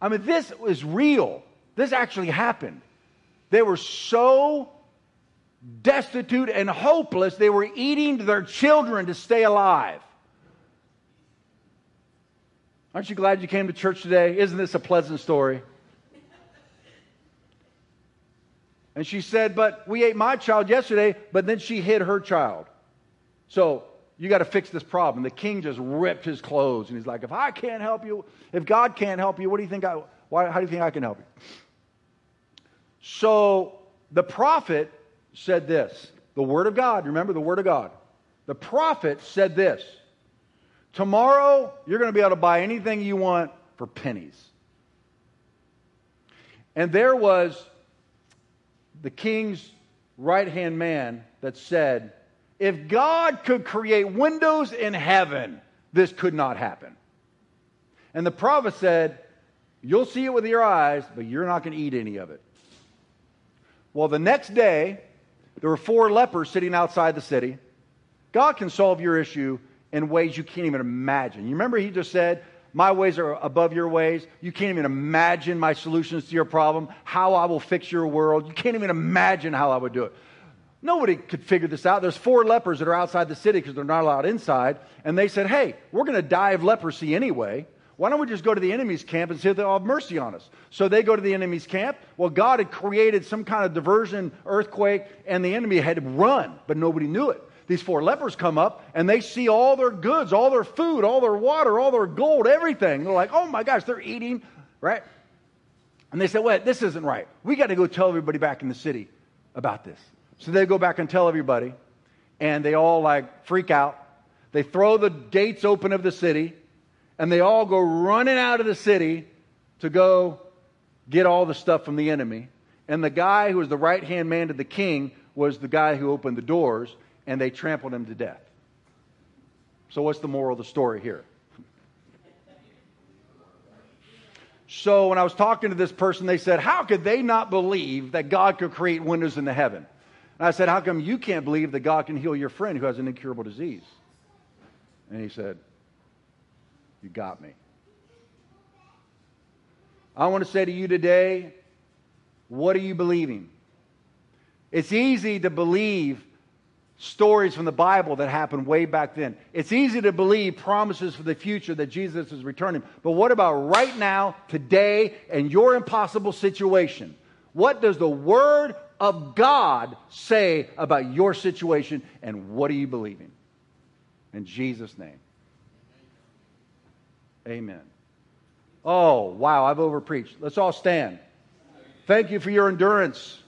I mean, this was real. This actually happened. They were so destitute and hopeless, they were eating their children to stay alive. Aren't you glad you came to church today? Isn't this a pleasant story? And she said, But we ate my child yesterday, but then she hid her child. So you got to fix this problem. The king just ripped his clothes and he's like, If I can't help you, if God can't help you, what do you think I, why, how do you think I can help you? So the prophet said this the Word of God, remember the Word of God. The prophet said this Tomorrow, you're going to be able to buy anything you want for pennies. And there was the king's right hand man that said, If God could create windows in heaven, this could not happen. And the prophet said, You'll see it with your eyes, but you're not going to eat any of it. Well, the next day, there were four lepers sitting outside the city. God can solve your issue in ways you can't even imagine. You remember he just said, My ways are above your ways. You can't even imagine my solutions to your problem, how I will fix your world. You can't even imagine how I would do it. Nobody could figure this out. There's four lepers that are outside the city because they're not allowed inside. And they said, Hey, we're going to die of leprosy anyway. Why don't we just go to the enemy's camp and see if they'll have mercy on us? So they go to the enemy's camp. Well, God had created some kind of diversion, earthquake, and the enemy had run, but nobody knew it. These four lepers come up and they see all their goods, all their food, all their water, all their gold, everything. They're like, oh my gosh, they're eating, right? And they said, wait, this isn't right. We got to go tell everybody back in the city about this. So they go back and tell everybody, and they all like freak out. They throw the gates open of the city and they all go running out of the city to go get all the stuff from the enemy. And the guy who was the right hand man to the king was the guy who opened the doors. And they trampled him to death. So, what's the moral of the story here? So, when I was talking to this person, they said, How could they not believe that God could create windows into heaven? And I said, How come you can't believe that God can heal your friend who has an incurable disease? And he said, You got me. I want to say to you today, what are you believing? It's easy to believe stories from the Bible that happened way back then. It's easy to believe promises for the future that Jesus is returning. But what about right now, today, and your impossible situation? What does the Word of God say about your situation, and what are you believing? In Jesus' name. Amen. Oh, wow, I've overpreached. Let's all stand. Thank you for your endurance.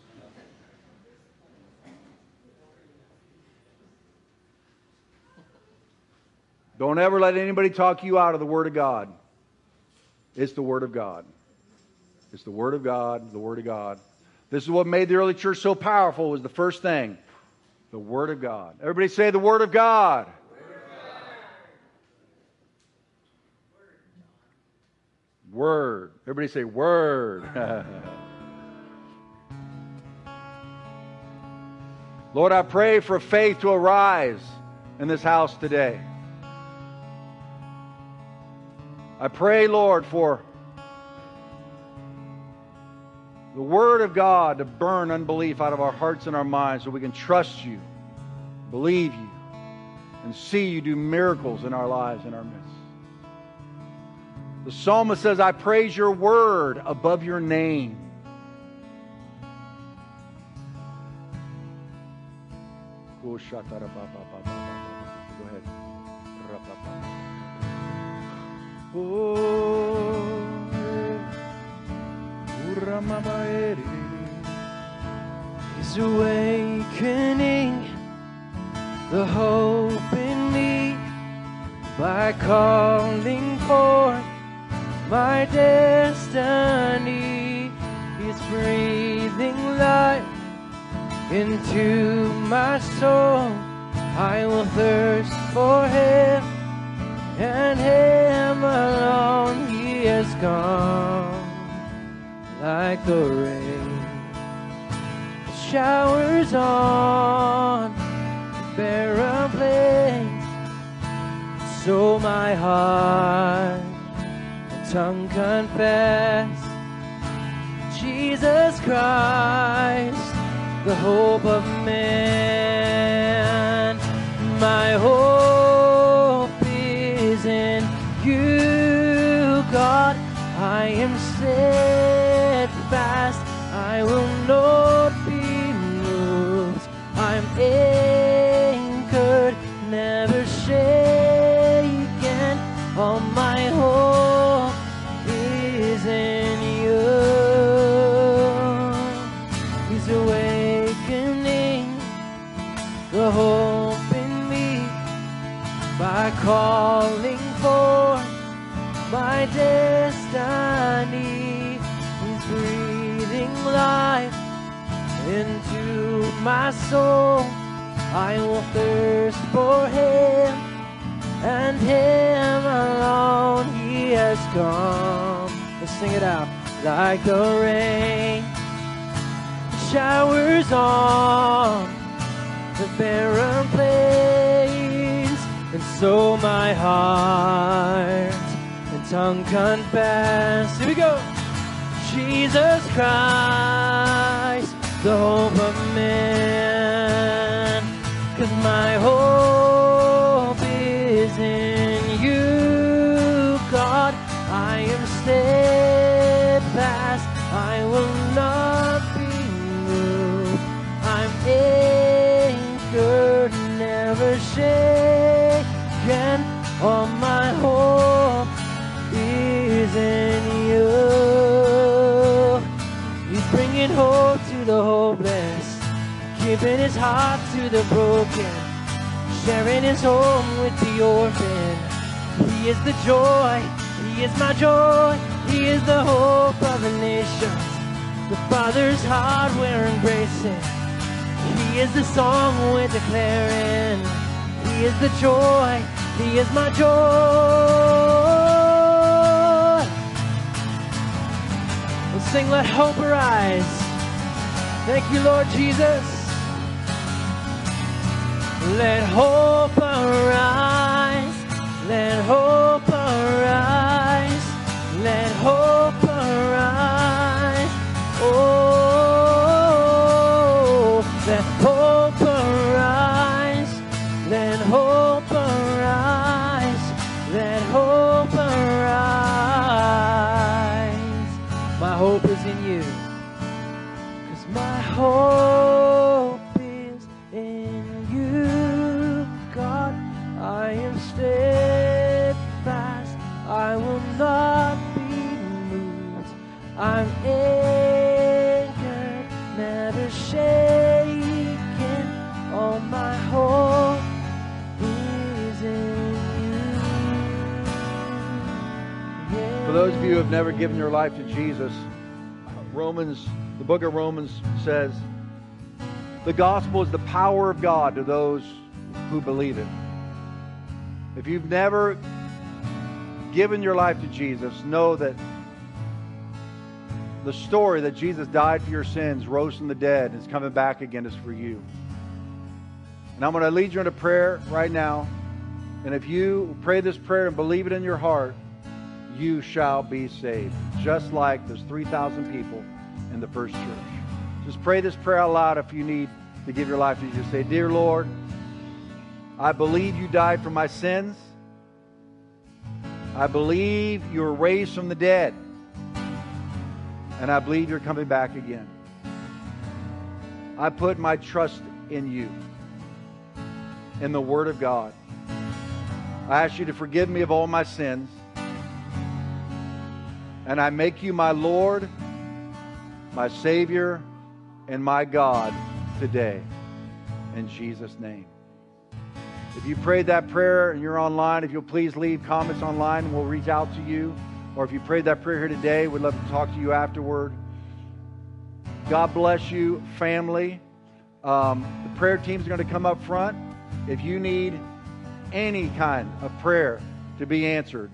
Don't ever let anybody talk you out of the Word of God. It's the Word of God. It's the Word of God, the Word of God. This is what made the early church so powerful was the first thing. The Word of God. Everybody say the Word of God. Word. Everybody say word. Lord, I pray for faith to arise in this house today. I pray, Lord, for the Word of God to burn unbelief out of our hearts and our minds so we can trust you, believe you, and see you do miracles in our lives, in our midst. The psalmist says, I praise your word above your name. Go ahead. He's awakening the hope in me by calling forth my destiny is breathing life into my soul. I will thirst for Him, and Him alone. He has come like the rain, showers on the barren place. So my heart and tongue confess Jesus Christ, the hope of man. I am steadfast. I will not be moved. I'm anchored, never shaken. All my hope is in you. He's awakening the hope in me by calling for my destiny. My soul. I will thirst for Him and Him alone. He has come. Let's sing it out like the rain showers on the barren place, and so my heart and tongue confess. Here we go. Jesus Christ, the hope of man, cause my hope is in you, God. I am steadfast, I will not be moved. I'm anchored, never shaken. All my hope is in you. He's bringing hope the hopeless, giving his heart to the broken, sharing his home with the orphan. He is the joy, he is my joy, he is the hope of the nations. The Father's heart we're embracing. He is the song we're declaring. He is the joy. He is my joy. We'll sing, Let Hope Arise. Thank you, Lord Jesus. Let hope arise. Let hope never given your life to Jesus, Romans, the book of Romans says, the gospel is the power of God to those who believe it. If you've never given your life to Jesus, know that the story that Jesus died for your sins, rose from the dead, and is coming back again is for you. And I'm going to lead you into prayer right now. And if you pray this prayer and believe it in your heart, you shall be saved. Just like there's 3,000 people in the first church. Just pray this prayer out loud if you need to give your life to Jesus. Say, Dear Lord, I believe you died for my sins. I believe you were raised from the dead. And I believe you're coming back again. I put my trust in you, in the Word of God. I ask you to forgive me of all my sins. And I make you my Lord, my Savior, and my God today. In Jesus' name. If you prayed that prayer and you're online, if you'll please leave comments online we'll reach out to you. Or if you prayed that prayer here today, we'd love to talk to you afterward. God bless you, family. Um, the prayer team's going to come up front. If you need any kind of prayer to be answered,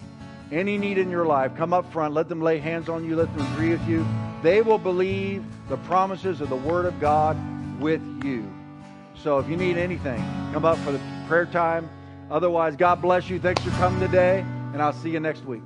any need in your life, come up front. Let them lay hands on you. Let them agree with you. They will believe the promises of the Word of God with you. So if you need anything, come up for the prayer time. Otherwise, God bless you. Thanks for coming today, and I'll see you next week.